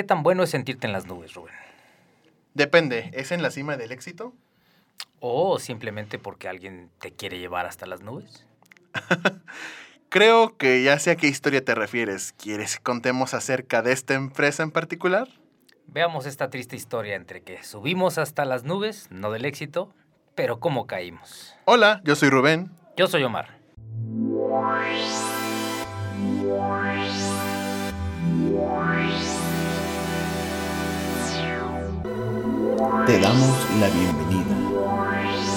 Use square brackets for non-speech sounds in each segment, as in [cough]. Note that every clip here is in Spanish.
¿Qué tan bueno es sentirte en las nubes, Rubén? Depende, ¿es en la cima del éxito? ¿O simplemente porque alguien te quiere llevar hasta las nubes? [laughs] Creo que ya sé a qué historia te refieres. ¿Quieres que contemos acerca de esta empresa en particular? Veamos esta triste historia entre que subimos hasta las nubes, no del éxito, pero cómo caímos. Hola, yo soy Rubén. Yo soy Omar. Te damos la bienvenida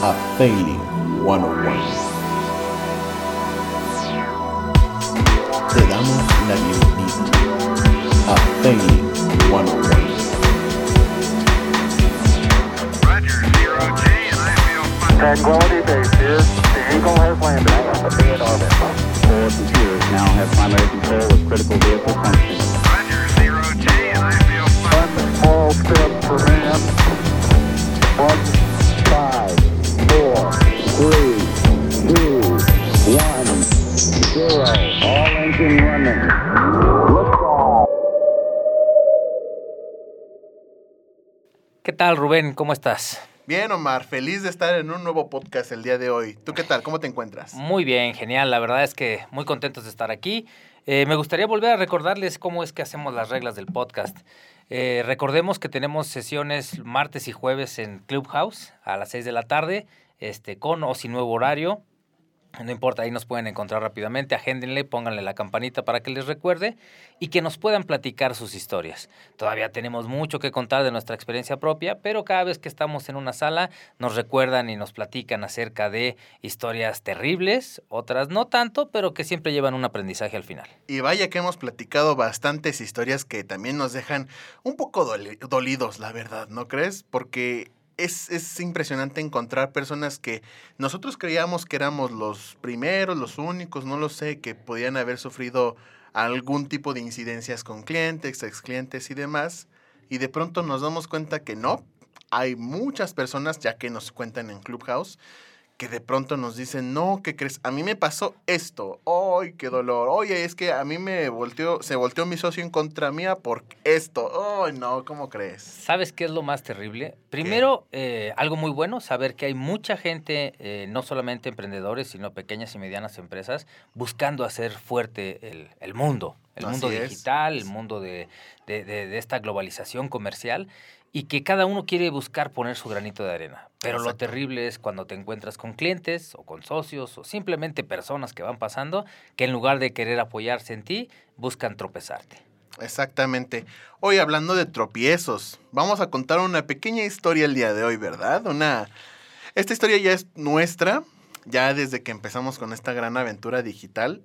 a Failing 101. Te damos la bienvenida a Failing 101. Tranquility Base here. The Eagle has landed. I am be in orbit. Four computers now have primary control of critical vehicle functions. One small step for man. One five, four, three, two, one, zero. All engine running. ¿Qué tal, Rubén? ¿Cómo estás? Bien, Omar, feliz de estar en un nuevo podcast el día de hoy. ¿Tú qué tal? ¿Cómo te encuentras? Muy bien, genial. La verdad es que muy contentos de estar aquí. Eh, me gustaría volver a recordarles cómo es que hacemos las reglas del podcast. Eh, recordemos que tenemos sesiones martes y jueves en Clubhouse a las 6 de la tarde, este, con o sin nuevo horario. No importa, ahí nos pueden encontrar rápidamente, agéndenle, pónganle la campanita para que les recuerde y que nos puedan platicar sus historias. Todavía tenemos mucho que contar de nuestra experiencia propia, pero cada vez que estamos en una sala nos recuerdan y nos platican acerca de historias terribles, otras no tanto, pero que siempre llevan un aprendizaje al final. Y vaya que hemos platicado bastantes historias que también nos dejan un poco doli- dolidos, la verdad, ¿no crees? Porque es, es impresionante encontrar personas que nosotros creíamos que éramos los primeros, los únicos, no lo sé, que podían haber sufrido algún tipo de incidencias con clientes, ex clientes y demás. Y de pronto nos damos cuenta que no. Hay muchas personas, ya que nos cuentan en Clubhouse, que de pronto nos dicen, no, ¿qué crees? A mí me pasó esto. ¡Ay, qué dolor! Oye, es que a mí me volteó, se volteó mi socio en contra mía por esto. ¡Ay, no! ¿Cómo crees? ¿Sabes qué es lo más terrible? Primero, eh, algo muy bueno, saber que hay mucha gente, eh, no solamente emprendedores, sino pequeñas y medianas empresas, buscando hacer fuerte el, el mundo, el mundo es. digital, el mundo de, de- de- de esta globalización comercial, y que cada uno quiere buscar poner su granito de arena. Pero lo terrible es cuando te encuentras con clientes o con socios o simplemente personas que van pasando, que en lugar de querer apoyarse en ti, buscan tropezarte. Exactamente. Hoy hablando de tropiezos, vamos a contar una pequeña historia el día de hoy, ¿verdad? Una Esta historia ya es nuestra, ya desde que empezamos con esta gran aventura digital.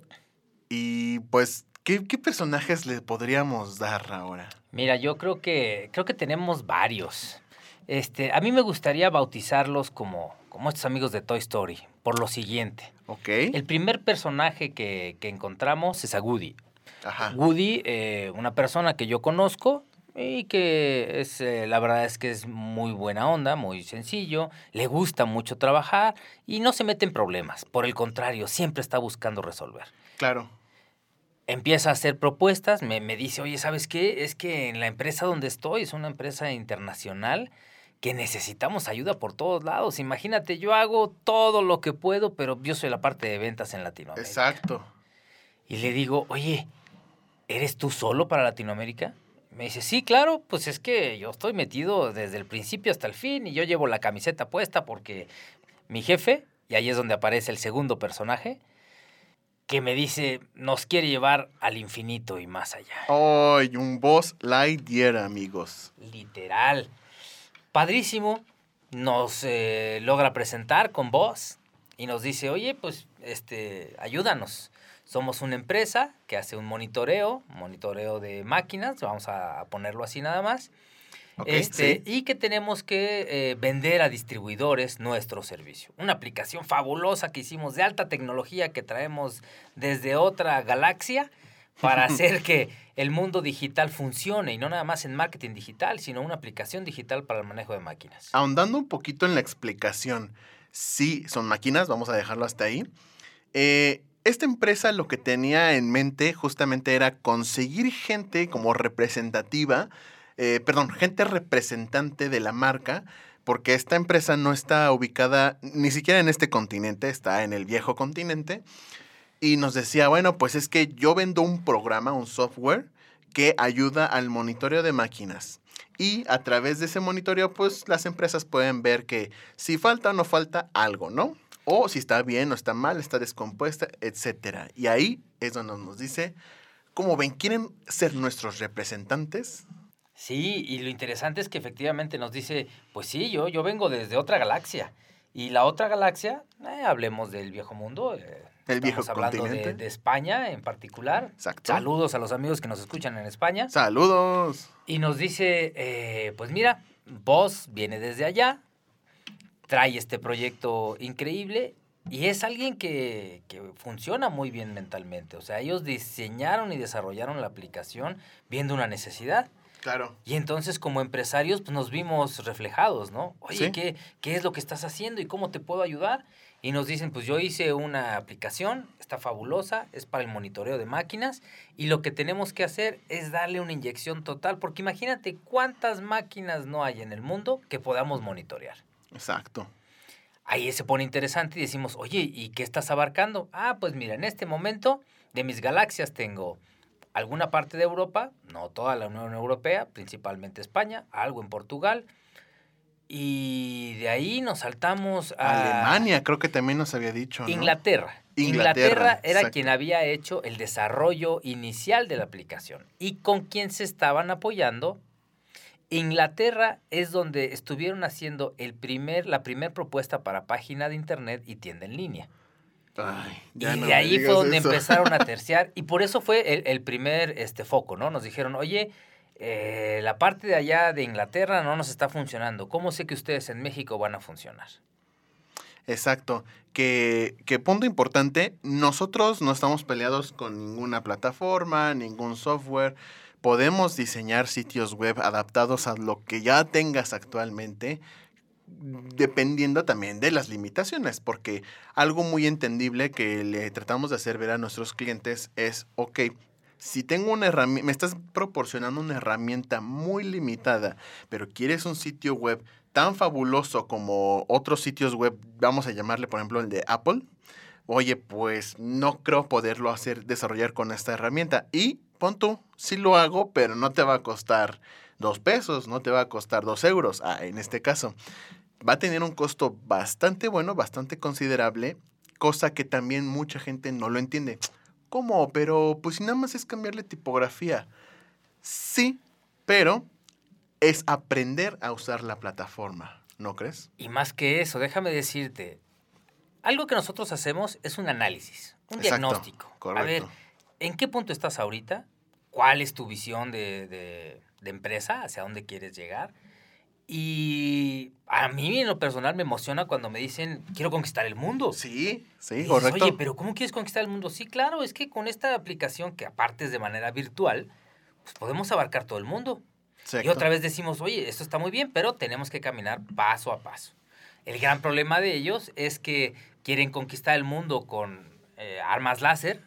Y pues, ¿qué, qué personajes le podríamos dar ahora? Mira, yo creo que creo que tenemos varios. Este, a mí me gustaría bautizarlos como, como estos amigos de Toy Story, por lo siguiente. ¿Ok? El primer personaje que, que encontramos es a Woody. Ajá. Woody, eh, una persona que yo conozco y que es, eh, la verdad es que es muy buena onda, muy sencillo, le gusta mucho trabajar y no se mete en problemas. Por el contrario, siempre está buscando resolver Claro. Empieza a hacer propuestas, me, me dice, oye, ¿sabes qué? Es que en la empresa donde estoy es una empresa internacional que necesitamos ayuda por todos lados. Imagínate, yo hago todo lo que puedo, pero yo soy la parte de ventas en Latinoamérica. Exacto. Y le digo, oye, ¿eres tú solo para Latinoamérica? Me dice, sí, claro, pues es que yo estoy metido desde el principio hasta el fin y yo llevo la camiseta puesta porque mi jefe, y ahí es donde aparece el segundo personaje, que me dice, nos quiere llevar al infinito y más allá. ¡Ay, un boss Lightyear, amigos! Literal. Padrísimo. Nos eh, logra presentar con voz y nos dice, oye, pues, este, ayúdanos. Somos una empresa que hace un monitoreo, monitoreo de máquinas, vamos a ponerlo así nada más. Este, sí. Y que tenemos que eh, vender a distribuidores nuestro servicio. Una aplicación fabulosa que hicimos de alta tecnología que traemos desde otra galaxia para [laughs] hacer que el mundo digital funcione y no nada más en marketing digital, sino una aplicación digital para el manejo de máquinas. Ahondando un poquito en la explicación, sí, son máquinas, vamos a dejarlo hasta ahí. Eh, esta empresa lo que tenía en mente justamente era conseguir gente como representativa, eh, perdón, gente representante de la marca, porque esta empresa no está ubicada ni siquiera en este continente, está en el viejo continente. Y nos decía, bueno, pues es que yo vendo un programa, un software, que ayuda al monitoreo de máquinas. Y a través de ese monitoreo, pues las empresas pueden ver que si falta o no falta algo, ¿no? O si está bien o está mal, está descompuesta, etcétera. Y ahí es donde nos dice, como ven, ¿quieren ser nuestros representantes? Sí, y lo interesante es que efectivamente nos dice, pues sí, yo, yo vengo desde otra galaxia. Y la otra galaxia, eh, hablemos del viejo mundo. eh, El viejo estamos hablando de- continente. De, España en particular. Exacto. Saludos a los amigos que nos escuchan en España. Saludos. Y nos dice, eh, pues mira, vos viene desde allá, trae este proyecto increíble y es alguien que, que funciona muy bien mentalmente. O sea, ellos diseñaron y desarrollaron la aplicación viendo una necesidad. Claro. Y entonces como empresarios pues, nos vimos reflejados, ¿no? Oye, Sí. ¿qué, ¿qué es lo que estás haciendo y cómo te puedo ayudar? Y nos dicen, pues yo hice una aplicación, está fabulosa, es para el monitoreo de máquinas y lo que tenemos que hacer es darle una inyección total, porque imagínate cuántas máquinas no hay en el mundo que podamos monitorear. Exacto. Ahí se pone interesante y decimos, oye, ¿y qué estás abarcando? Ah, pues mira, en este momento de mis galaxias tengo alguna parte de Europa, no toda la Unión Europea, principalmente España, algo en Portugal, y de ahí nos saltamos a Alemania, creo que también nos había dicho. ¿no? Inglaterra. Inglaterra, Inglaterra era exacto. quien había hecho el desarrollo inicial de la aplicación y con quien se estaban apoyando. Inglaterra es donde estuvieron haciendo el primer, la primera propuesta para página de internet y tienda en línea. Ay, Y no de ahí fue donde eso. empezaron a [laughs] terciar. Y por eso fue el, el primer este, foco, ¿no? Nos dijeron, oye, eh, la parte de allá de Inglaterra no nos está funcionando. ¿Cómo sé que ustedes en México van a funcionar? Exacto. Que, que punto importante, nosotros no estamos peleados con ninguna plataforma, ningún software. Podemos diseñar sitios web adaptados a lo que ya tengas actualmente, dependiendo también de las limitaciones, porque algo muy entendible que le tratamos de hacer ver a nuestros clientes es, ok, si tengo una herramienta, me estás proporcionando una herramienta muy limitada, pero quieres un sitio web tan fabuloso como otros sitios web, vamos a llamarle por ejemplo el de Apple, oye, pues no creo poderlo hacer, desarrollar con esta herramienta. Y pon tú, sí lo hago, pero no te va a costar dos pesos, no te va a costar dos euros, ah, en este caso. Va a tener un costo bastante bueno, bastante considerable, cosa que también mucha gente no lo entiende. ¿Cómo? Pero pues si nada más es cambiarle tipografía. Sí, pero es aprender a usar la plataforma, ¿no crees? Y más que eso, déjame decirte, algo que nosotros hacemos es un análisis, un Exacto, diagnóstico. A ver, correcto. ¿en qué punto estás ahorita? ¿Cuál es tu visión de, de- de empresa? ¿Hacia dónde quieres llegar? Y a mí en lo personal me emociona cuando me dicen, quiero conquistar el mundo. Sí, sí, dices, correcto. Oye, pero ¿cómo quieres conquistar el mundo? Sí, claro, es que con esta aplicación que aparte es de manera virtual, pues podemos abarcar todo el mundo. Y otra vez decimos, oye, esto está muy bien, pero tenemos que caminar paso a paso. El gran problema de ellos es que quieren conquistar el mundo con eh, armas láser,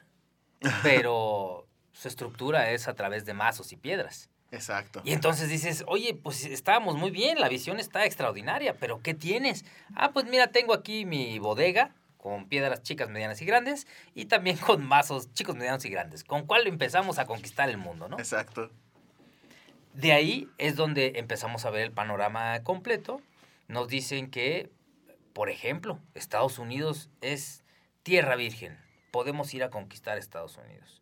[laughs] pero su estructura es a través de mazos y piedras. Exacto. Y entonces dices, oye, pues estábamos muy bien, la visión está extraordinaria, pero ¿qué tienes? Ah, pues mira, tengo aquí mi bodega con piedras chicas, medianas y grandes, y también con mazos chicos, medianos y grandes, con cuál empezamos a conquistar el mundo, ¿no? Exacto. De ahí es donde empezamos a ver el panorama completo. Nos dicen que, por ejemplo, Estados Unidos es tierra virgen. Podemos ir a conquistar Estados Unidos.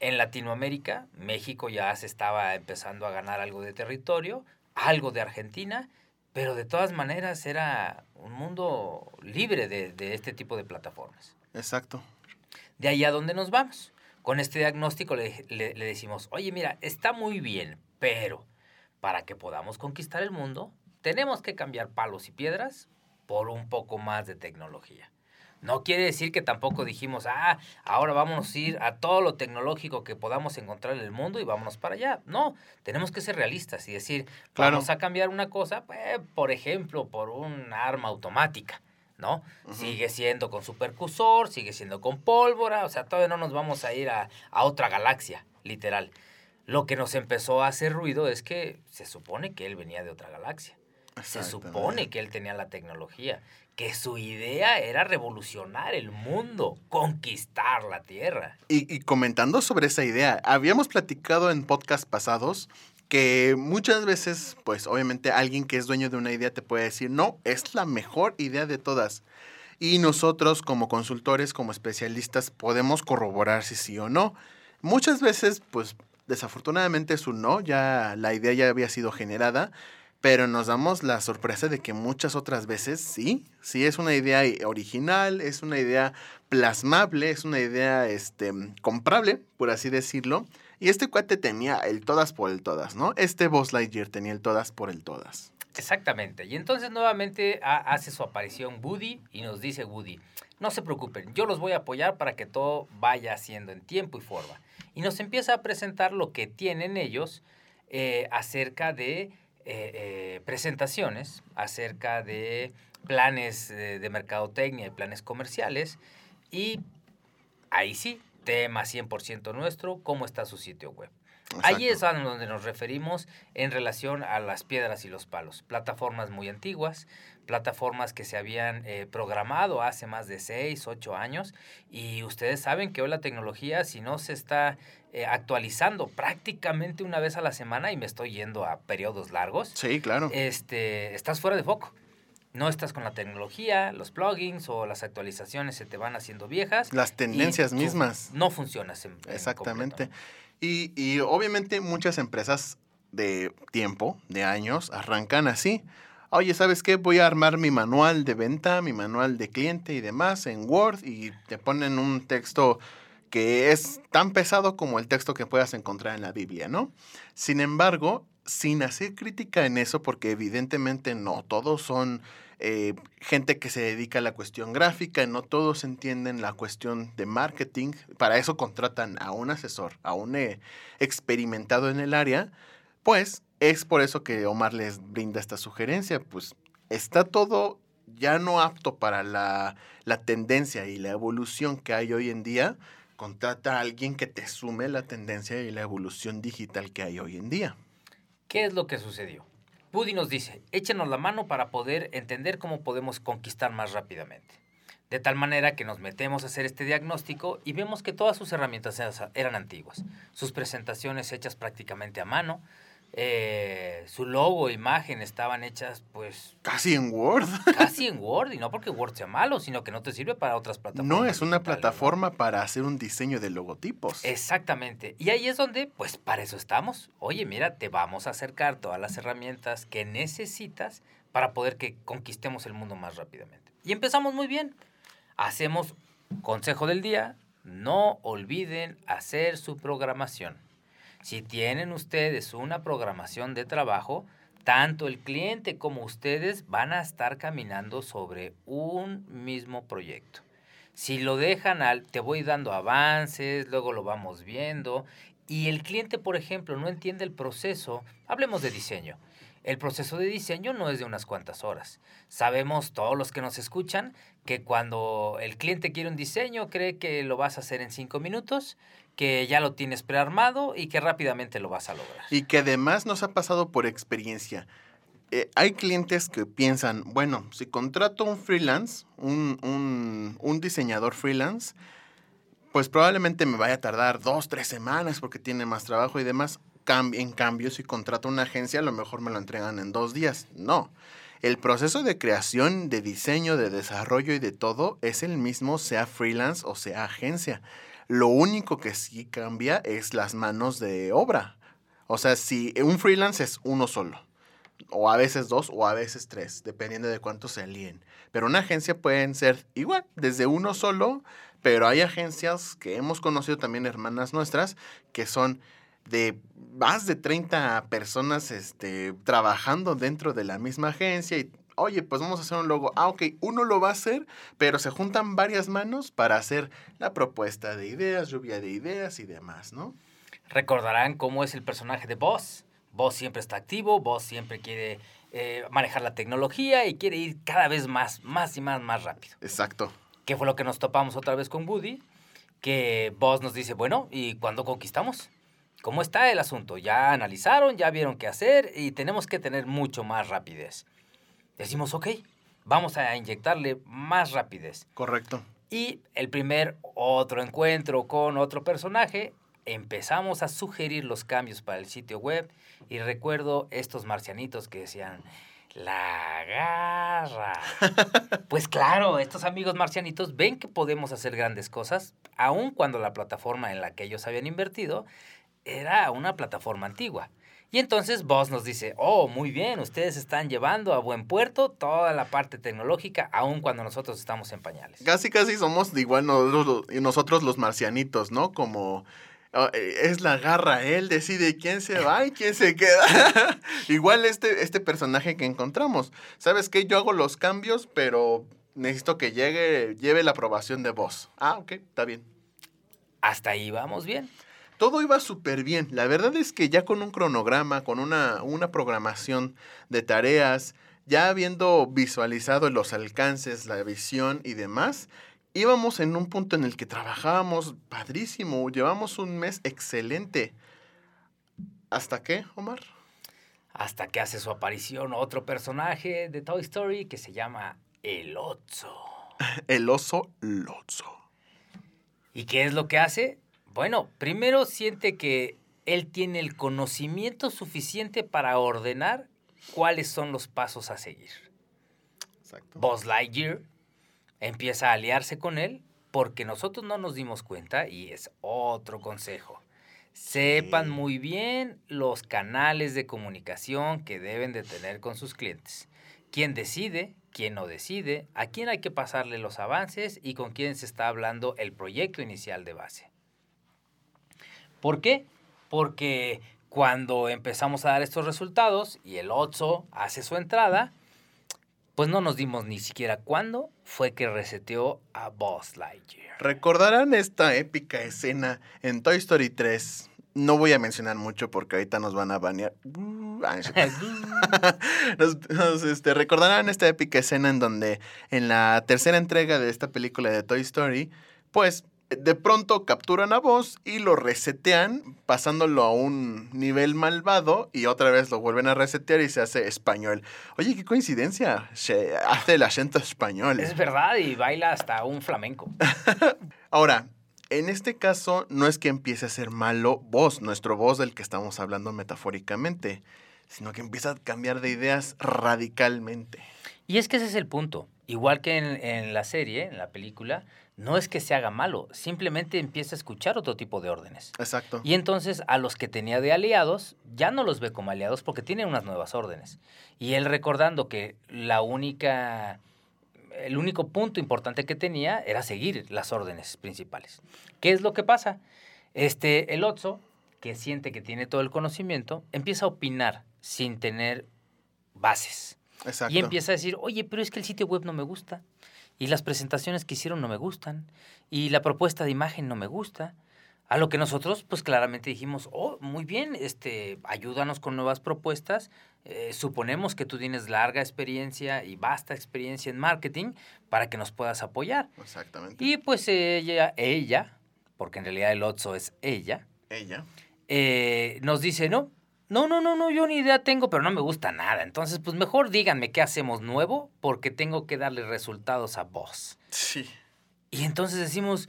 En Latinoamérica, México ya se estaba empezando a ganar algo de territorio, algo de Argentina, pero de todas maneras era un mundo libre de, de este tipo de plataformas. Exacto. De ahí a dónde nos vamos. Con este diagnóstico le, le- le decimos, oye, mira, está muy bien, pero para que podamos conquistar el mundo, tenemos que cambiar palos y piedras por un poco más de tecnología. No quiere decir que tampoco dijimos, ah, ahora vamos a ir a todo lo tecnológico que podamos encontrar en el mundo y vámonos para allá. No, tenemos que ser realistas y decir, Claro. vamos a cambiar una cosa, pues, por ejemplo, por un arma automática. ¿no? Sigue siendo con su percusor, sigue siendo con pólvora, o sea, todavía no nos vamos a ir a, a otra galaxia, literal. Lo que nos empezó a hacer ruido es que se supone que él venía de otra galaxia. Se supone que él tenía la tecnología, que su idea era revolucionar el mundo, conquistar la Tierra. Y, y comentando sobre esa idea, habíamos platicado en podcast pasados que muchas veces, pues obviamente alguien que es dueño de una idea te puede decir, no, es la mejor idea de todas. Y nosotros como consultores, como especialistas, podemos corroborar si sí o no. Muchas veces, pues desafortunadamente es un no, ya la idea ya había sido generada, pero nos damos la sorpresa de que muchas otras veces sí, sí es una idea original, es una idea plasmable, es una idea este, comprable, por así decirlo. Y este cuate tenía el todas por el todas, ¿no? Este Buzz Lightyear tenía el todas por el todas. Exactamente. Y entonces nuevamente ha- hace su aparición Woody y nos dice Woody, no se preocupen, yo los voy a apoyar para que todo vaya haciendo en tiempo y forma. Y nos empieza a presentar lo que tienen ellos eh, acerca de eh, eh, presentaciones, acerca de planes eh, de mercadotecnia y planes comerciales. Y ahí sí, tema 100% nuestro, cómo está su sitio web. Ahí es Exacto. a donde nos referimos en relación a las piedras y los palos. Plataformas muy antiguas, plataformas que se habían eh, programado hace más de 6, 8 años. Y ustedes saben que hoy la tecnología, si no se está eh, actualizando prácticamente una vez a la semana, y me estoy yendo a periodos largos, Sí, claro. este, estás fuera de foco. No estás con la tecnología, los plugins o las actualizaciones se te van haciendo viejas. Las tendencias mismas. No funcionas en, en Exactamente. Y, obviamente muchas empresas de tiempo, de años, arrancan así. Oye, ¿sabes qué? Voy a armar mi manual de venta, mi manual de cliente y demás en Word y te ponen un texto que es tan pesado como el texto que puedas encontrar en la Biblia, ¿no? Sin embargo, sin hacer crítica en eso, porque evidentemente no todos son eh, gente que se dedica a la cuestión gráfica, no todos entienden la cuestión de marketing, para eso contratan a un asesor, a un eh, experimentado en el área, pues es por eso que Omar les brinda esta sugerencia, pues está todo ya no apto para la, la tendencia y la evolución que hay hoy en día, contrata a alguien que te sume la tendencia y la evolución digital que hay hoy en día. ¿Qué es lo que sucedió? Woody nos dice, échenos la mano para poder entender cómo podemos conquistar más rápidamente. De tal manera que nos metemos a hacer este diagnóstico y vemos que todas sus herramientas eran antiguas. Sus presentaciones hechas prácticamente a mano, eh, su logo e imagen estaban hechas pues Casi en Word. casi en [laughs] Word, y no porque Word sea malo, sino que no te sirve para otras plataformas. No es una plataforma para hacer un diseño de logotipos. Exactamente. Y ahí es donde, pues para eso estamos. Oye, mira, te vamos a acercar todas las herramientas que necesitas para poder que conquistemos el mundo más rápidamente. Y empezamos muy bien. Hacemos consejo del día. No olviden hacer su programación. Si tienen ustedes una programación de trabajo, tanto el cliente como ustedes van a estar caminando sobre un mismo proyecto. Si lo dejan al, te voy dando avances, luego lo vamos viendo, y el cliente, por ejemplo, no entiende el proceso, hablemos de diseño. El proceso de diseño no es de unas cuantas horas. Sabemos todos los que nos escuchan que cuando el cliente quiere un diseño cree que lo vas a hacer en cinco minutos, que ya lo tienes prearmado y que rápidamente lo vas a lograr. Y que además nos ha pasado por experiencia. Eh, hay clientes que piensan, bueno, si contrato un freelance, un, un- diseñador freelance, pues probablemente me vaya a tardar dos, tres semanas porque tiene más trabajo y demás. En cambio, si contrato una agencia, a lo mejor me lo entregan en dos días. No. El proceso de creación, de diseño, de desarrollo y de todo es el mismo, sea freelance o sea agencia. Lo único que sí cambia es las manos de obra. O sea, si un freelance es uno solo, o a veces dos, o a veces tres, dependiendo de cuánto se alíen. Pero una agencia pueden ser igual, desde uno solo, pero hay agencias que hemos conocido también, hermanas nuestras, que son de más de 30 personas este, trabajando dentro de la misma agencia y, oye, pues vamos a hacer un logo. Ah, ok, uno lo va a hacer, pero se juntan varias manos para hacer la propuesta de ideas, lluvia de ideas y demás, ¿no? Recordarán cómo es el personaje de Boss. Boss siempre está activo, Boss siempre quiere eh, manejar la tecnología y quiere ir cada vez más, más y más, más rápido. Exacto. ¿Qué fue lo que nos topamos otra vez con Woody? Que Buzz nos dice, bueno, ¿y cuándo conquistamos? ¿Cómo está el asunto? Ya analizaron, ya vieron qué hacer y tenemos que tener mucho más rapidez. Decimos, ok, vamos a inyectarle más rapidez. Correcto. Y el primer otro encuentro con otro personaje, empezamos a sugerir los cambios para el sitio web y recuerdo estos marcianitos que decían, la garra. [laughs] pues claro, estos amigos marcianitos ven que podemos hacer grandes cosas, aun cuando la plataforma en la que ellos habían invertido era una plataforma antigua. Y entonces Boss nos dice, oh, muy bien, ustedes están llevando a buen puerto toda la parte tecnológica, aun cuando nosotros estamos en pañales. Casi, casi somos igual nosotros, nosotros los marcianitos, ¿no? Como ah, eh, es la garra, él decide quién se va y quién se queda. [laughs] igual este, este personaje que encontramos. ¿Sabes qué? Yo hago los cambios, pero necesito que llegue, lleve la aprobación de voz. Ah, ok, está bien. Hasta ahí vamos bien. Todo iba súper bien. La verdad es que ya con un cronograma, con una, una programación de tareas, ya habiendo visualizado los alcances, la visión y demás, íbamos en un punto en el que trabajábamos padrísimo. Llevamos un mes excelente. ¿Hasta qué, Omar? Hasta que hace su aparición otro personaje de Toy Story que se llama El Otso. [laughs] El oso Lotso. ¿Y qué es lo que hace? Bueno, primero siente que él tiene el conocimiento suficiente para ordenar cuáles son los pasos a seguir. Exacto. Buzz Lightyear empieza a aliarse con él porque nosotros no nos dimos cuenta y es otro consejo. Sepan Sí. muy bien los canales de comunicación que deben de tener con sus clientes. ¿Quién decide? ¿Quién no decide? ¿A quién hay que pasarle los avances? ¿Y con quién se está hablando el proyecto inicial de base? ¿Por qué? Porque cuando empezamos a dar estos resultados y el Otso hace su entrada, pues no nos dimos ni siquiera cuándo fue que reseteó a Buzz Lightyear. Recordarán esta épica escena en Toy Story 3. No voy a mencionar mucho porque ahorita nos van a banear. [laughs] Ah, [laughs] nos, nos, este, recordarán esta épica escena en donde en la tercera entrega de esta película de Toy Story, pues de pronto capturan a Buzz y lo resetean pasándolo a un nivel malvado y otra vez lo vuelven a resetear y se hace español. Oye, qué coincidencia. Se hace el acento español. es verdad y baila hasta un flamenco. [laughs] Ahora, en este caso no es que empiece a ser malo vos, nuestro voz del que estamos hablando metafóricamente, sino que empieza a cambiar de ideas radicalmente. Y es que ese es el punto. Igual que en, en la serie, en la película, no es que se haga malo, simplemente empieza a escuchar otro tipo de órdenes. Exacto. Y entonces a los que tenía de aliados, ya no los ve como aliados porque tienen unas nuevas órdenes. Y él recordando que la única, el único punto importante que tenía era seguir las órdenes principales. ¿Qué es lo que pasa? Este, el Otso, que siente que tiene todo el conocimiento, empieza a opinar sin tener bases. Exacto. Y empieza a decir, oye, pero es que el sitio web no me gusta. Y las presentaciones que hicieron no me gustan. Y la propuesta de imagen no me gusta. A lo que nosotros, pues claramente dijimos, oh, muy bien, este, ayúdanos con nuevas propuestas. Eh, suponemos que tú tienes larga experiencia y vasta experiencia en marketing para que nos puedas apoyar. Exactamente. Y pues ella, ella, porque en realidad el Otso es ella, Ella. eh, nos dice, no, no, no, no, no, yo ni idea tengo, pero no me gusta nada. Entonces, pues mejor díganme qué hacemos nuevo porque tengo que darle resultados a vos. Sí. Y entonces decimos,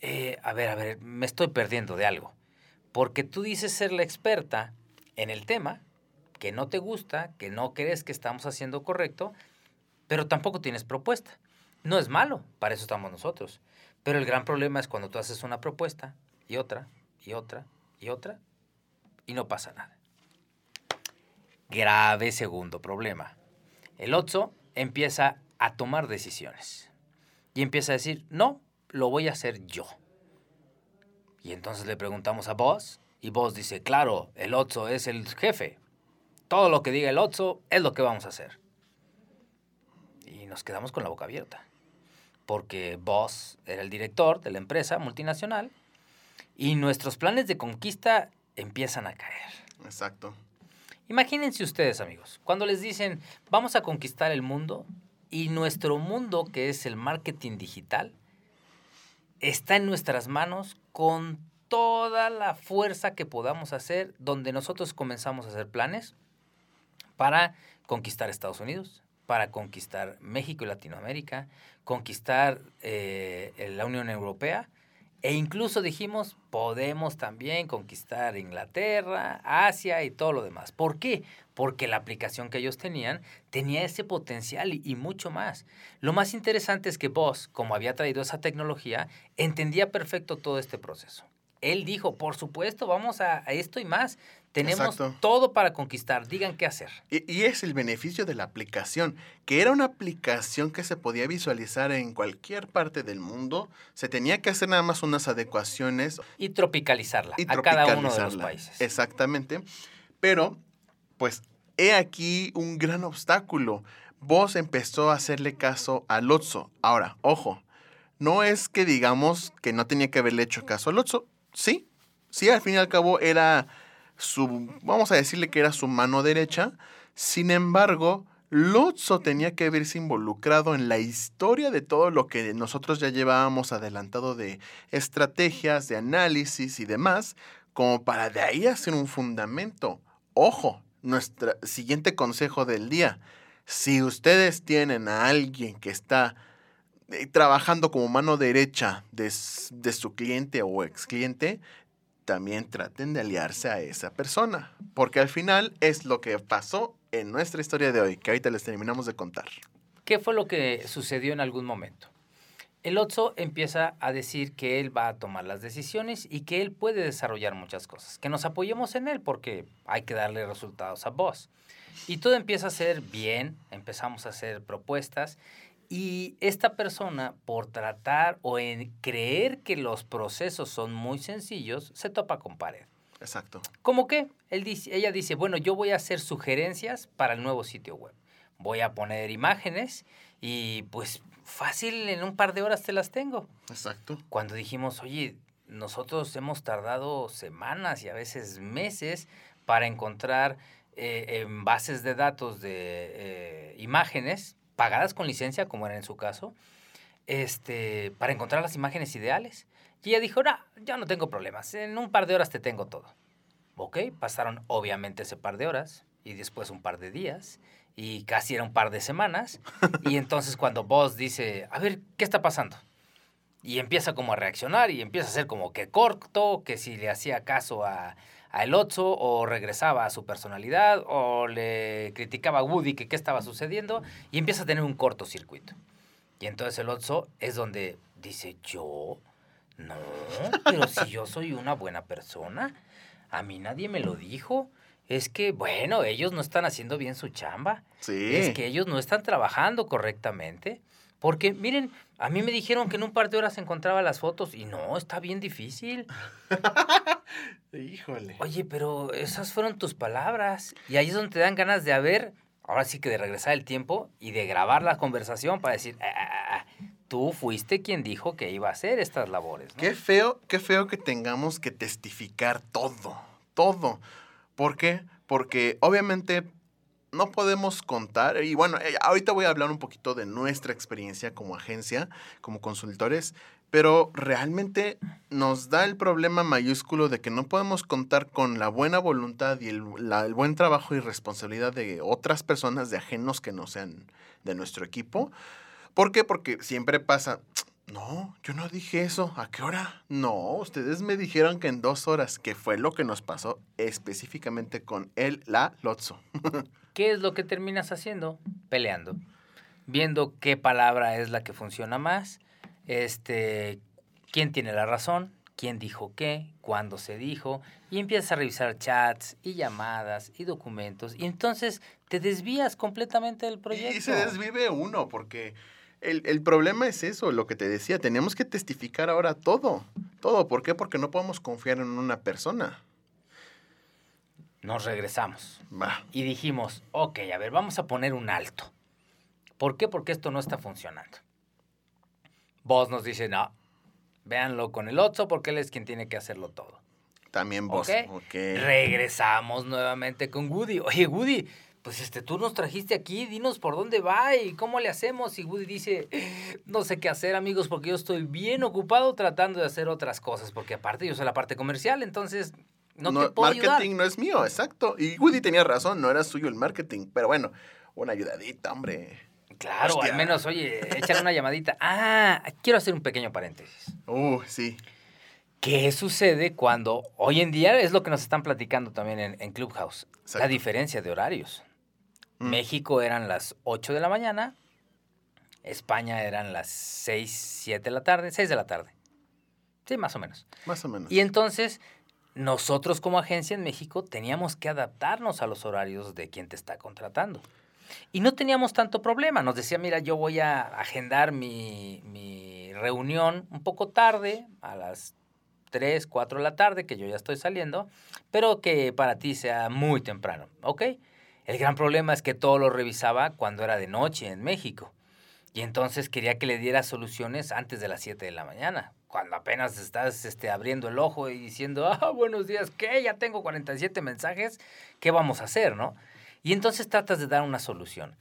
eh, a ver, a ver, me estoy perdiendo de algo. Porque tú dices ser la experta en el tema, que no te gusta, que no crees que estamos haciendo correcto, pero tampoco tienes propuesta. No es malo, para eso estamos nosotros. Pero el gran problema es cuando tú haces una propuesta y otra, y otra, y otra, y no pasa nada. Grave segundo problema. El Otso empieza a tomar decisiones y empieza a decir, no, lo voy a hacer yo. Y entonces le preguntamos a Boss y Boss dice, claro, el Otso es el jefe. Todo lo que diga el Otso es lo que vamos a hacer. Y nos quedamos con la boca abierta. Porque Boss era el director de la empresa multinacional y nuestros planes de conquista empiezan a caer. Exacto. Imagínense ustedes, amigos, cuando les dicen, vamos a conquistar el mundo y nuestro mundo, que es el marketing digital, está en nuestras manos con toda la fuerza que podamos hacer, donde nosotros comenzamos a hacer planes para conquistar Estados Unidos, para conquistar México y Latinoamérica, conquistar eh, la Unión Europea e incluso dijimos, podemos también conquistar Inglaterra, Asia y todo lo demás. ¿Por qué? Porque la aplicación que ellos tenían tenía ese potencial y, mucho más. Lo más interesante es que Boss, como había traído esa tecnología, entendía perfecto todo este proceso. Él dijo, por supuesto, vamos a, a esto y más. Tenemos Exacto. todo para conquistar. Digan qué hacer. Y, y es el beneficio de la aplicación, que era una aplicación que se podía visualizar en cualquier parte del mundo. Se tenía que hacer nada más unas adecuaciones Y tropicalizarla y a cada uno de los tropicalizarla. países. Exactamente. Pero, pues, he aquí un gran obstáculo. Vos empezó a hacerle caso al Lotso. Ahora, ojo, no es que digamos que no tenía que haberle hecho caso al Lotso. Sí, sí, al fin y al cabo era su, vamos a decirle que era su mano derecha. Sin embargo, Lotso tenía que haberse involucrado en la historia de todo lo que nosotros ya llevábamos adelantado de estrategias, de análisis y demás, como para de ahí hacer un fundamento. Ojo, nuestro siguiente consejo del día. Si ustedes tienen a alguien que está trabajando como mano derecha de, de su cliente o ex cliente, también traten de aliarse a esa persona. Porque al final es lo que pasó en nuestra historia de hoy, que ahorita les terminamos de contar. ¿Qué fue lo que sucedió en algún momento? El Otso empieza a decir que él va a tomar las decisiones y que él puede desarrollar muchas cosas. Que nos apoyemos en él porque hay que darle resultados a vos. Y todo empieza a ser bien, empezamos a hacer propuestas y esta persona, por tratar o en creer que los procesos son muy sencillos, se topa con pared. Exacto. ¿Cómo que? Él dice, ella dice, bueno, yo voy a hacer sugerencias para el nuevo sitio web. Voy a poner imágenes y pues fácil, en un par de horas te las tengo. Exacto. Cuando dijimos, oye, nosotros hemos tardado semanas y a veces meses para encontrar eh, en bases de datos de eh, imágenes pagadas con licencia, como era en su caso, este, para encontrar las imágenes ideales. Y ella dijo, no, yo no tengo problemas, en un par de horas te tengo todo. Ok, pasaron obviamente ese par de horas y después un par de días y casi era un par de semanas. [laughs] y entonces cuando Boss dice, a ver, ¿qué está pasando? Y empieza como a reaccionar y empieza a ser como que corto, que si le hacía caso a, a El Otso o regresaba a su personalidad o le criticaba a Woody que qué estaba sucediendo y empieza a tener un cortocircuito. Y entonces el Otso es donde dice, yo, no, pero si yo soy una buena persona, a mí nadie me lo dijo. Es que, bueno, ellos no están haciendo bien su chamba. Sí. Es que ellos no están trabajando correctamente. Porque, miren, a mí me dijeron que en un par de horas encontraba las fotos y no, está bien difícil. [laughs] Híjole. Oye, pero esas fueron tus palabras. Y ahí es donde te dan ganas de haber, ahora sí que de regresar el tiempo y de grabar la conversación para decir, "Ah, ah, ah, tú fuiste quien dijo que iba a hacer estas labores. ¿no?". Qué feo, qué feo que tengamos que testificar todo, todo. ¿Por qué? Porque obviamente no podemos contar, y bueno, eh, ahorita voy a hablar un poquito de nuestra experiencia como agencia, como consultores, pero realmente nos da el problema mayúsculo de que no podemos contar con la buena voluntad y el, el buen trabajo y responsabilidad de otras personas, de ajenos que no sean de nuestro equipo. ¿Por qué? Porque siempre pasa, no, yo no dije eso. ¿A qué hora? No, ustedes me dijeron que en dos horas, que fue lo que nos pasó específicamente con el la Lotso. [laughs] ¿Qué es lo que terminas haciendo? Peleando. Viendo qué palabra es la que funciona más, este, quién tiene la razón, quién dijo qué, cuándo se dijo, y empiezas a revisar chats y llamadas y documentos, y entonces te desvías completamente del proyecto. Y se desvive uno, porque el, el problema es eso, lo que te decía, tenemos que testificar ahora todo. Todo. ¿Por qué? Porque no podemos confiar en una persona. Nos regresamos. Va. y dijimos, ok, a ver, vamos a poner un alto. ¿Por qué? Porque esto no está funcionando. Vos nos dice, no, véanlo con el Otso porque él es quien tiene que hacerlo todo. También vos. Ok. Ok. Regresamos nuevamente con Woody. Oye, Woody, pues este, tú nos trajiste aquí, dinos por dónde va y cómo le hacemos. Y Woody dice, no sé qué hacer, amigos, porque yo estoy bien ocupado tratando de hacer otras cosas, porque aparte yo soy la parte comercial, entonces no, te puedo marketing ayudar. no es mío, exacto. Y Woody tenía razón, no era suyo el marketing. Pero bueno, una ayudadita, hombre. Claro, Hostia. al menos, oye, échale una llamadita. [laughs] Ah, quiero hacer un pequeño paréntesis. Uh, sí. ¿Qué sucede cuando hoy en día es lo que nos están platicando también en, en Clubhouse? La Exacto. diferencia de horarios. Mm. México eran las 8 de la mañana, España eran las 6, 7 de la tarde, 6 de la tarde. Sí, más o menos. Más o menos. Y entonces, nosotros como agencia en México teníamos que adaptarnos a los horarios de quien te está contratando. Y no teníamos tanto problema. Nos decía, mira, yo voy a agendar mi, mi reunión un poco tarde, a las 3, 4 de la tarde, que yo ya estoy saliendo, pero que para ti sea muy temprano, ¿ok? El gran problema es que todo lo revisaba cuando era de noche en México. Y entonces quería que le diera soluciones antes de las 7 de la mañana. Cuando apenas estás este, abriendo el ojo y diciendo, ah, buenos días, ¿qué? Ya tengo 47 mensajes, ¿qué vamos a hacer, no? Y entonces tratas de dar una solución.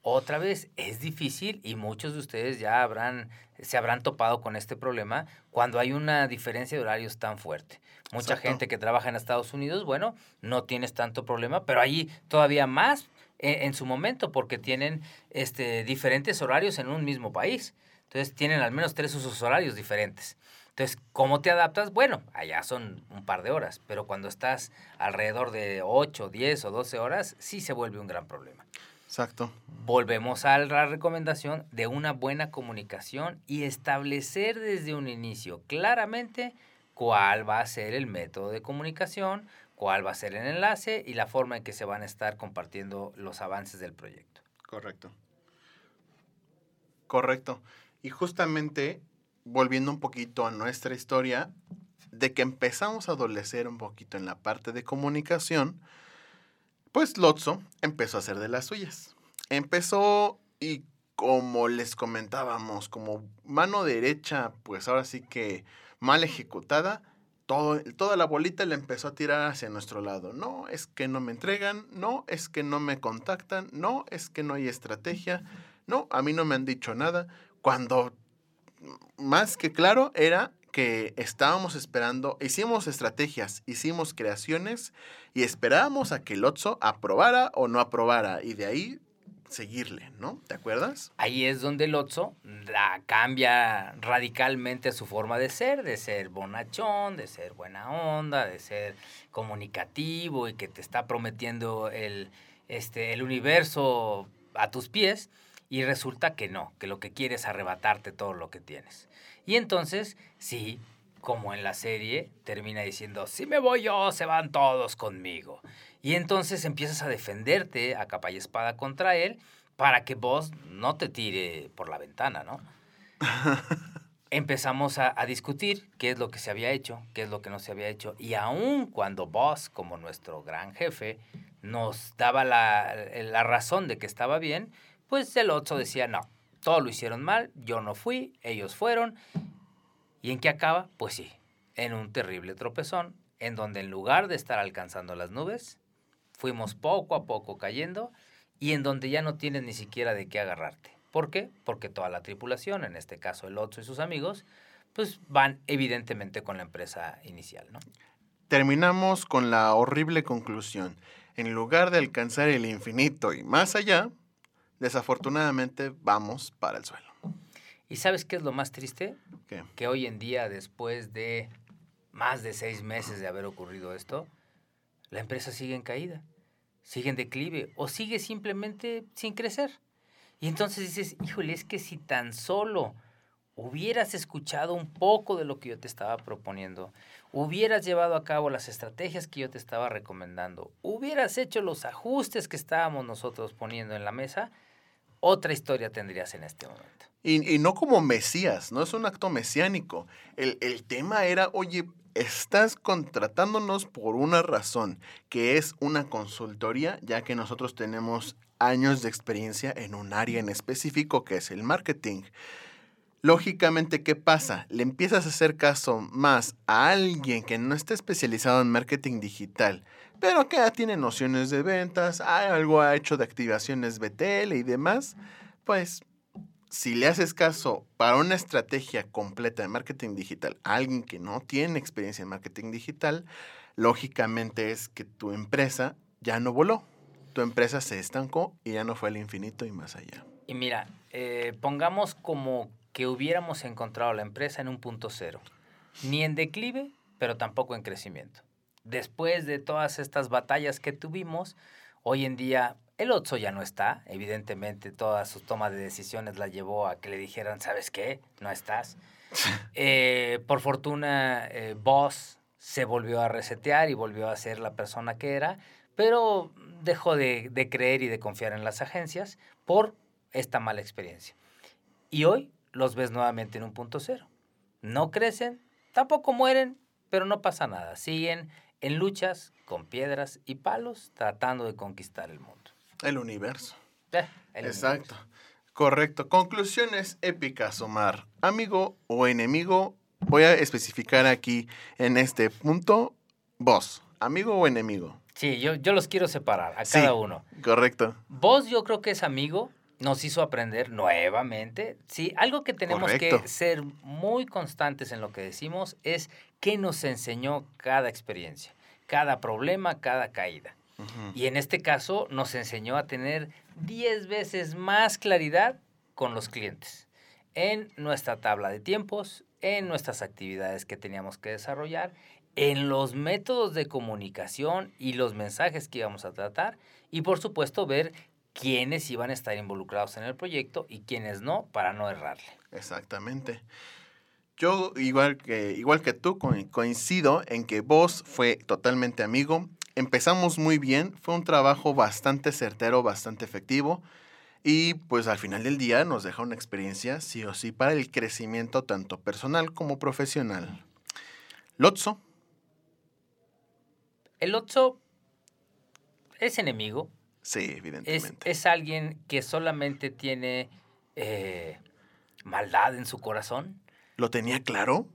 Otra vez, es difícil y muchos de ustedes ya habrán, se habrán topado con este problema cuando hay una diferencia de horarios tan fuerte. Mucha Exacto. gente que trabaja en Estados Unidos, bueno, no tienes tanto problema, pero allí todavía más en, en su momento porque tienen este, diferentes horarios en un mismo país. Entonces tienen al menos tres usos horarios diferentes. Entonces, ¿cómo te adaptas? Bueno, allá son un par de horas, pero cuando estás alrededor de 8, 10 o 12 horas, sí se vuelve un gran problema. Exacto. Volvemos a la recomendación de una buena comunicación y establecer desde un inicio claramente cuál va a ser el método de comunicación, cuál va a ser el enlace y la forma en que se van a estar compartiendo los avances del proyecto. Correcto. Correcto. Y justamente, volviendo un poquito a nuestra historia, de que empezamos a adolecer un poquito en la parte de comunicación, pues Lotso empezó a hacer de las suyas. Empezó y como les comentábamos, como mano derecha, pues ahora sí que mal ejecutada, toda la bolita le empezó a tirar hacia nuestro lado. No, es que no me entregan, no, es que no me contactan, no, es que no hay estrategia, no, a mí no me han dicho nada. Cuando más que claro era que estábamos esperando, hicimos estrategias, hicimos creaciones y esperábamos a que el Otso aprobara o no aprobara y de ahí seguirle, ¿no? ¿Te acuerdas? Ahí es donde el Otso la cambia radicalmente su forma de ser, de ser bonachón, de ser buena onda, de ser comunicativo y que te está prometiendo el, este, el universo a tus pies y resulta que no, que lo que quiere es arrebatarte todo lo que tienes. Y entonces, sí, como en la serie, termina diciendo, si me voy yo, se van todos conmigo. Y entonces empiezas a defenderte a capa y espada contra él para que vos no te tire por la ventana, ¿no? [laughs] Empezamos a, a discutir qué es lo que se había hecho, qué es lo que no se había hecho. Y aun cuando vos, como nuestro gran jefe, nos daba la, la razón de que estaba bien, pues el otro decía, no, todo lo hicieron mal, yo no fui, ellos fueron. ¿Y en qué acaba? Pues sí, en un terrible tropezón, en donde en lugar de estar alcanzando las nubes, fuimos poco a poco cayendo y en donde ya no tienes ni siquiera de qué agarrarte. ¿Por qué? Porque toda la tripulación, en este caso el Otso y sus amigos, pues van evidentemente con la empresa inicial, ¿no? Terminamos con la horrible conclusión. En lugar de alcanzar el infinito y más allá, desafortunadamente vamos para el suelo. ¿Y sabes qué es lo más triste? ¿Qué? Que hoy en día, después de más de seis meses de haber ocurrido esto, la empresa sigue en caída, sigue en declive o sigue simplemente sin crecer. Y entonces dices, híjole, es que si tan solo hubieras escuchado un poco de lo que yo te estaba proponiendo, hubieras llevado a cabo las estrategias que yo te estaba recomendando, hubieras hecho los ajustes que estábamos nosotros poniendo en la mesa, otra historia tendrías en este momento. Y, y no como Mesías, no es un acto mesiánico. El, el tema era, oye, estás contratándonos por una razón, que es una consultoría, ya que nosotros tenemos años de experiencia en un área en específico que es el marketing. Lógicamente, ¿qué pasa? Le empiezas a hacer caso más a alguien que no está especializado en marketing digital, pero que ya tiene nociones de ventas, algo ha hecho de activaciones BTL y demás, pues si le haces caso para una estrategia completa de marketing digital a alguien que no tiene experiencia en marketing digital, lógicamente es que tu empresa ya no voló. Tu empresa se estancó y ya no fue al infinito y más allá. Y mira, eh, pongamos como que hubiéramos encontrado la empresa en un punto cero. Ni en declive, pero tampoco en crecimiento. Después de todas estas batallas que tuvimos, hoy en día el Otso ya no está. Evidentemente, toda su toma de decisiones la llevó a que le dijeran, ¿sabes qué? No estás. [laughs] Eh, por fortuna, eh, Boss se volvió a resetear y volvió a ser la persona que era, pero dejó de, de creer y de confiar en las agencias por esta mala experiencia. Y hoy los ves nuevamente en un punto cero. No crecen, tampoco mueren, pero no pasa nada. Siguen en luchas con piedras y palos tratando de conquistar el mundo. El universo. Eh, el Exacto. Correcto. Conclusiones épicas, Omar. Amigo o enemigo, voy a especificar aquí en este punto, vos. Amigo o enemigo. Sí, yo, yo los quiero separar a Sí. cada uno. Correcto. Vos yo creo que es amigo, nos hizo aprender nuevamente. Sí, algo que tenemos Correcto. que ser muy constantes en lo que decimos es qué nos enseñó cada experiencia, cada problema, cada caída. Y en este caso nos enseñó a tener 10 veces más claridad con los clientes en nuestra tabla de tiempos, en nuestras actividades que teníamos que desarrollar, en los métodos de comunicación y los mensajes que íbamos a tratar y por supuesto ver quiénes iban a estar involucrados en el proyecto y quiénes no para no errarle. Exactamente. Yo, igual que, igual que tú, co- coincido en que vos fue totalmente amigo. Empezamos muy bien, fue un trabajo bastante certero, bastante efectivo. Y pues al final del día nos deja una experiencia, sí o sí, para el crecimiento tanto personal como profesional. Lotso, El Otso es enemigo, sí, evidentemente. es alguien que solamente tiene eh, maldad en su corazón. ¿Lo tenía claro?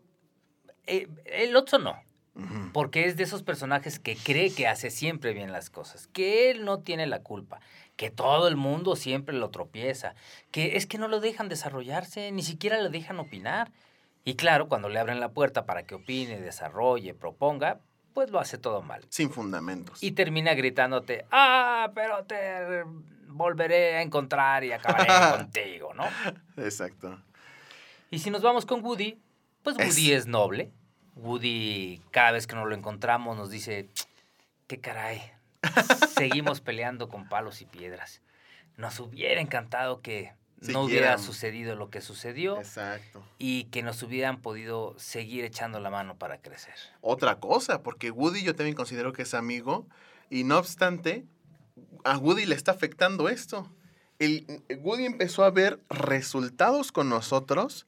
Eh, el Otso no, porque es de esos personajes que cree que hace siempre bien las cosas, que él no tiene la culpa, que todo el mundo siempre lo tropieza, que es que no lo dejan desarrollarse, ni siquiera lo dejan opinar. Y claro, cuando le abren la puerta para que opine, desarrolle, proponga, pues lo hace todo mal. Sin fundamentos. Y termina gritándote, ah, pero te volveré a encontrar y acabaré [laughs] contigo, ¿no? Exacto. Y si nos vamos con Woody, pues Es- Woody es, noble. Woody, cada vez que nos lo encontramos, nos dice, qué caray, [laughs] seguimos peleando con palos y piedras. Nos hubiera encantado que no hubiera sucedido lo que sucedió Exacto. y que nos hubieran podido seguir echando la mano para crecer. otra cosa, porque Woody yo también considero que es amigo, y no obstante, a Woody le está afectando esto. El, Woody empezó a ver resultados con nosotros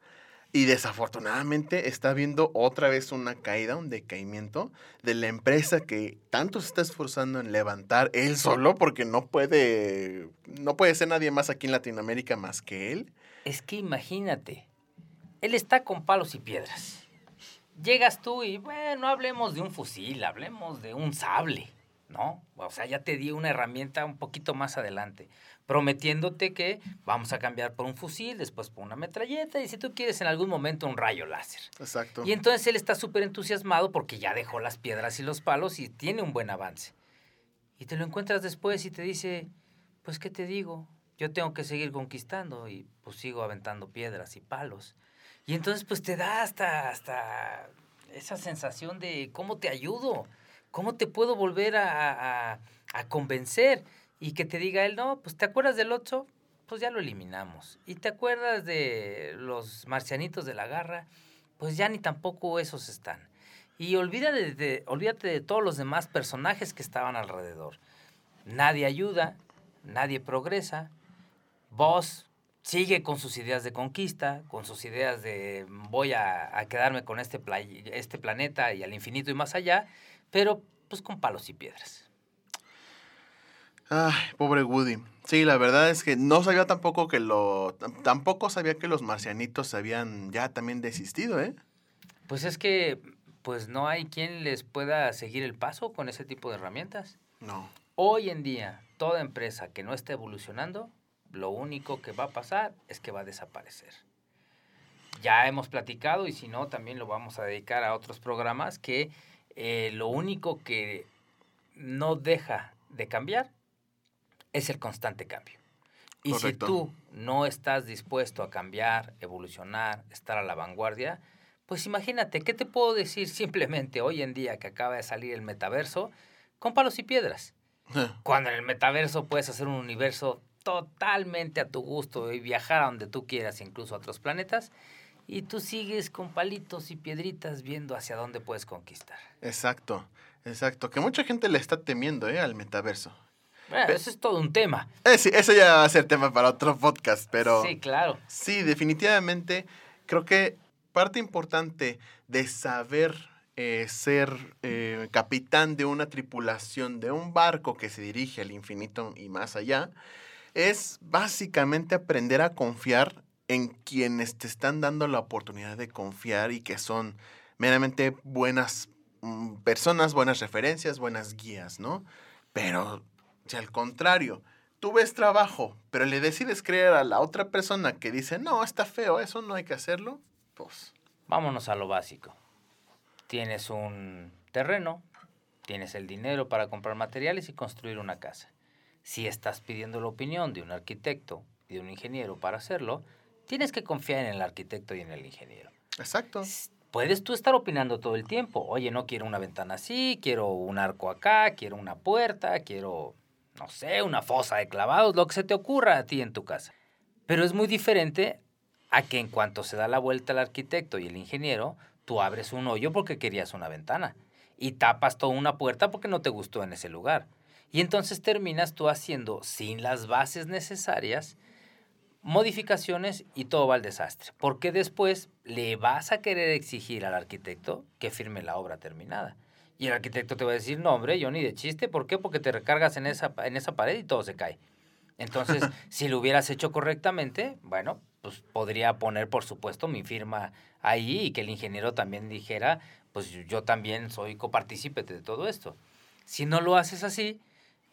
y desafortunadamente está viendo otra vez una caída, un decaimiento de la empresa que tanto se está esforzando en levantar él solo porque no puede, no puede ser nadie más aquí en Latinoamérica más que él. Es que imagínate, él está con palos y piedras. Llegas tú y, bueno, hablemos de un fusil, hablemos de un sable, ¿no? O sea, ya te di una herramienta un poquito más adelante, prometiéndote que vamos a cambiar por un fusil, después por una metralleta y si tú quieres en algún momento un rayo láser. Exacto. Y entonces él está súper entusiasmado porque ya dejó las piedras y los palos y tiene un buen avance. Y te lo encuentras después y te dice, pues qué te digo, yo tengo que seguir conquistando y pues sigo aventando piedras y palos. Y entonces pues te da hasta, hasta esa sensación de cómo te ayudo, cómo te puedo volver a, a- a convencer y que te diga él, no, pues te acuerdas del 8, pues ya lo eliminamos. Y te acuerdas de los marcianitos de la garra, pues ya ni tampoco esos están. Y olvídate de, olvídate de todos los demás personajes que estaban alrededor. Nadie ayuda, nadie progresa. Vos sigue con sus ideas de conquista, con sus ideas de voy a, quedarme con este, este planeta y al infinito y más allá, pero pues con palos y piedras. Ay, pobre Woody. Sí, la verdad es que no sabía tampoco que lo... tam- Tampoco sabía que los marcianitos habían ya también desistido, ¿eh? Pues es que pues no hay quien les pueda seguir el paso con ese tipo de herramientas. No. Hoy en día, toda empresa que no esté evolucionando, lo único que va a pasar es que va a desaparecer. Ya hemos platicado y si no, también lo vamos a dedicar a otros programas que eh, lo único que no deja de cambiar es el constante cambio. Y Correcto. si tú no estás dispuesto a cambiar, evolucionar, estar a la vanguardia, pues imagínate, ¿qué te puedo decir simplemente hoy en día que acaba de salir el metaverso con palos y piedras? Cuando en el metaverso puedes hacer un universo totalmente a tu gusto y viajar a donde tú quieras, incluso a otros planetas, y tú sigues con palitos y piedritas viendo hacia dónde puedes conquistar. Exacto, exacto. Que mucha gente le está temiendo, ¿eh? Al metaverso. Bueno, Pe- eso es todo un tema. Eh, sí, eso ya va a ser tema para otro podcast, pero... Sí, claro. Sí, definitivamente. Creo que parte importante de saber eh, ser eh, capitán de una tripulación, de un barco que se dirige al infinito y más allá, es básicamente aprender a confiar en quienes te están dando la oportunidad de confiar y que son meramente buenas mm, personas, buenas referencias, buenas guías, ¿no? Pero si al contrario, tú ves trabajo, pero le decides creer a la otra persona que dice, no, está feo, eso no hay que hacerlo, pues Vámonos a lo básico. Tienes un terreno, tienes el dinero para comprar materiales y construir una casa. Si estás pidiendo la opinión de un arquitecto y de un ingeniero para hacerlo, tienes que confiar en el arquitecto y en el ingeniero. exacto. Puedes tú estar opinando todo el tiempo. Oye, no quiero una ventana así, quiero un arco acá, quiero una puerta, quiero, no sé, una fosa de clavados, lo que se te ocurra a ti en tu casa. Pero es muy diferente a que en cuanto se da la vuelta el arquitecto y el ingeniero, tú abres un hoyo porque querías una ventana y tapas toda una puerta porque no te gustó en ese lugar. Y entonces terminas tú haciendo, sin las bases necesarias, modificaciones y todo va al desastre. Porque después le vas a querer exigir al arquitecto que firme la obra terminada. Y el arquitecto te va a decir, no, hombre, yo ni de chiste. ¿Por qué? Porque te recargas en esa, en esa pared y todo se cae. Entonces, [laughs] si lo hubieras hecho correctamente, bueno, pues podría poner, por supuesto, mi firma ahí y que el ingeniero también dijera, pues yo también soy copartícipe de todo esto. Si no lo haces así,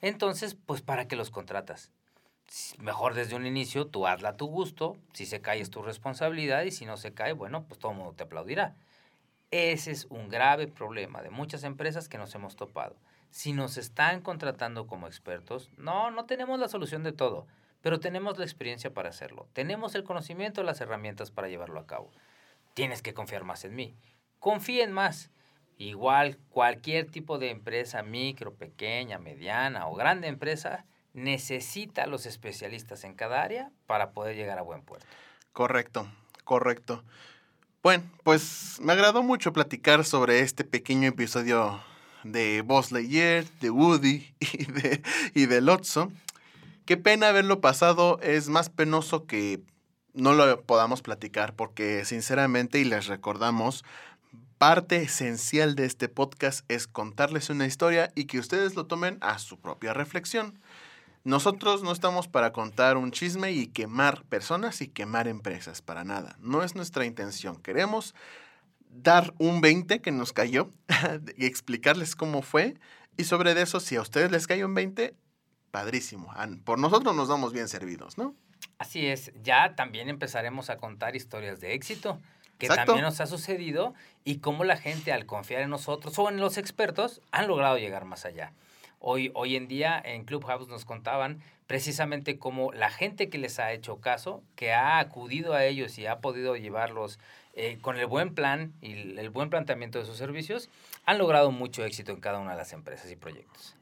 entonces, pues ¿para qué los contratas? Mejor desde un inicio, tú hazla a tu gusto, si se cae es tu responsabilidad y si no se cae, bueno, pues todo el mundo te aplaudirá. Ese es un grave problema de muchas empresas que nos hemos topado. Si nos están contratando como expertos, no, no tenemos la solución de todo, pero tenemos la experiencia para hacerlo. Tenemos el conocimiento, las herramientas para llevarlo a cabo. Tienes que confiar más en mí. Confíen más. Igual cualquier tipo de empresa, micro, pequeña, mediana o grande empresa, necesita a los especialistas en cada área para poder llegar a buen puerto. Correcto, correcto. Bueno, pues me agradó mucho platicar sobre este pequeño episodio de Buzz Lightyear, de Woody [laughs] y de, y de Lotso. Qué pena haberlo pasado, es más penoso que no lo podamos platicar porque sinceramente, y les recordamos, parte esencial de este podcast es contarles una historia y que ustedes lo tomen a su propia reflexión. Nosotros no estamos para contar un chisme y quemar personas y quemar empresas, para nada. No es nuestra intención. Queremos dar un 20 que nos cayó [laughs] y explicarles cómo fue. Y sobre eso, si a ustedes les cayó un 20, padrísimo. An- Por nosotros nos damos bien servidos, ¿no? Así es, ya también empezaremos a contar historias de éxito que Exacto. también nos ha sucedido y cómo la gente al confiar en nosotros o en los expertos han logrado llegar más allá. Hoy, hoy en día en Clubhouse nos contaban precisamente cómo la gente que les ha hecho caso, que ha acudido a ellos y ha podido llevarlos eh, con el buen plan y el buen planteamiento de sus servicios, han logrado mucho éxito en cada una de las empresas y proyectos.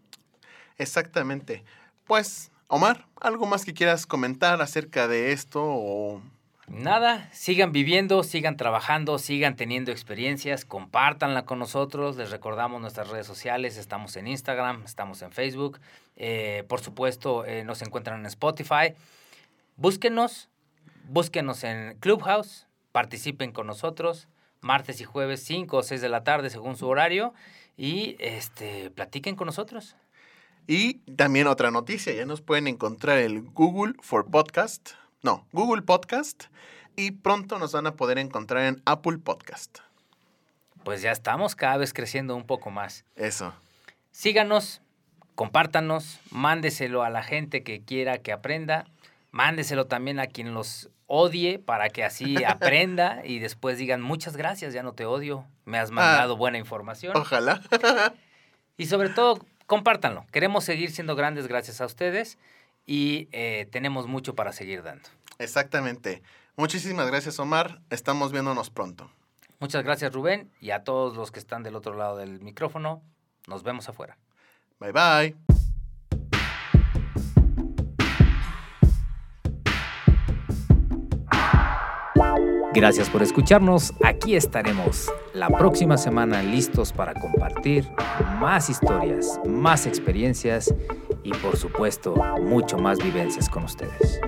Exactamente. Pues, Omar, ¿algo más que quieras comentar acerca de esto? O... Nada, sigan viviendo, sigan trabajando, sigan teniendo experiencias, compártanla con nosotros. Les recordamos nuestras redes sociales, estamos en Instagram, estamos en Facebook. eh, por supuesto, eh, nos encuentran en Spotify. Búsquenos, búsquenos en Clubhouse, participen con nosotros, martes y jueves 5 o 6 de la tarde según su horario y este, platiquen con nosotros. Y también otra noticia, ya nos pueden encontrar el Google for Podcast, no, Google Podcast, y pronto nos van a poder encontrar en Apple Podcast. Pues ya estamos cada vez creciendo un poco más. Eso. Síganos, compártanos, mándeselo a la gente que quiera que aprenda, mándeselo también a quien los odie para que así [laughs] aprenda y después digan muchas gracias, ya no te odio, me has mandado buena información. Ojalá. Y sobre todo, compártanlo. Queremos seguir siendo grandes gracias a ustedes y eh, tenemos mucho para seguir dando. Exactamente. Muchísimas gracias, Omar. Estamos viéndonos pronto. Muchas gracias, Rubén, y a todos los que están del otro lado del micrófono. Nos vemos afuera. Bye bye. Gracias por escucharnos. Aquí estaremos la próxima semana listos para compartir más historias, más experiencias y por supuesto mucho más vivencias con ustedes.